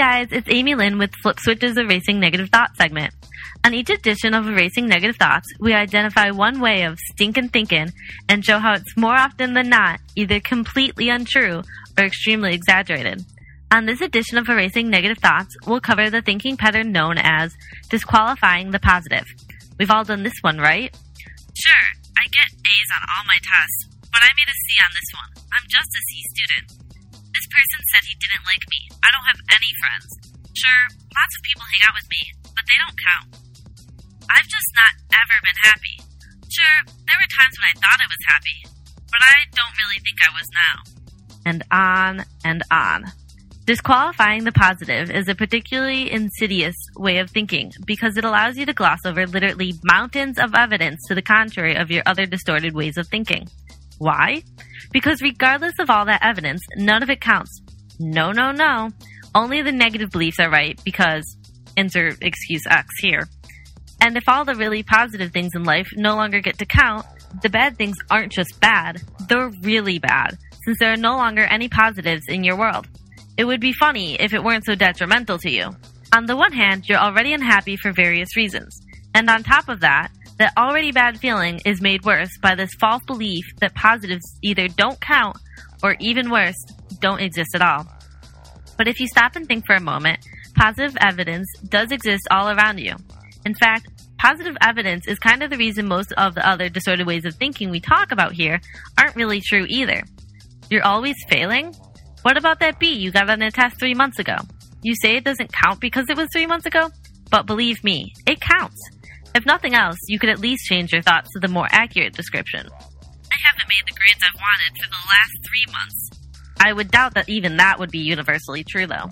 guys, it's Amy Lynn with Flip Switch's Erasing Negative Thoughts segment. On each edition of Erasing Negative Thoughts, we identify one way of stinking thinking and show how it's more often than not either completely untrue or extremely exaggerated. On this edition of Erasing Negative Thoughts, we'll cover the thinking pattern known as disqualifying the positive. We've all done this one, right? Sure, I get A's on all my tests, but I made a C on this one. I'm just a C student. Person said he didn't like me. I don't have any friends. Sure, lots of people hang out with me, but they don't count. I've just not ever been happy. Sure, there were times when I thought I was happy, but I don't really think I was now. And on and on. Disqualifying the positive is a particularly insidious way of thinking because it allows you to gloss over literally mountains of evidence to the contrary of your other distorted ways of thinking. Why? Because regardless of all that evidence, none of it counts. No, no, no. Only the negative beliefs are right because insert excuse X here. And if all the really positive things in life no longer get to count, the bad things aren't just bad, they're really bad, since there are no longer any positives in your world. It would be funny if it weren't so detrimental to you. On the one hand, you're already unhappy for various reasons. And on top of that, that already bad feeling is made worse by this false belief that positives either don't count or even worse, don't exist at all. But if you stop and think for a moment, positive evidence does exist all around you. In fact, positive evidence is kind of the reason most of the other distorted ways of thinking we talk about here aren't really true either. You're always failing? What about that B you got on a test three months ago? You say it doesn't count because it was three months ago? But believe me, it counts. If nothing else, you could at least change your thoughts to the more accurate description. I haven't made the grades I've wanted for the last three months. I would doubt that even that would be universally true, though.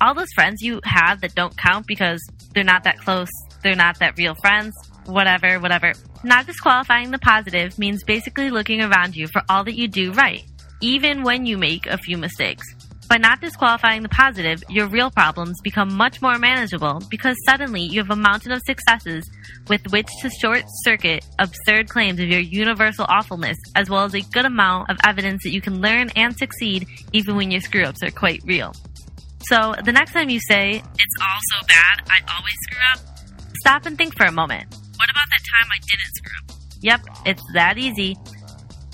All those friends you have that don't count because they're not that close, they're not that real friends, whatever, whatever. Not disqualifying the positive means basically looking around you for all that you do right, even when you make a few mistakes. By not disqualifying the positive, your real problems become much more manageable because suddenly you have a mountain of successes with which to short circuit absurd claims of your universal awfulness, as well as a good amount of evidence that you can learn and succeed even when your screw ups are quite real. So, the next time you say, It's all so bad, I always screw up, stop and think for a moment. what about that time I didn't screw up? Yep, it's that easy.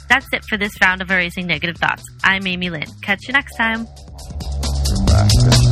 That's it for this round of Erasing Negative Thoughts. I'm Amy Lynn. Catch you next time. March.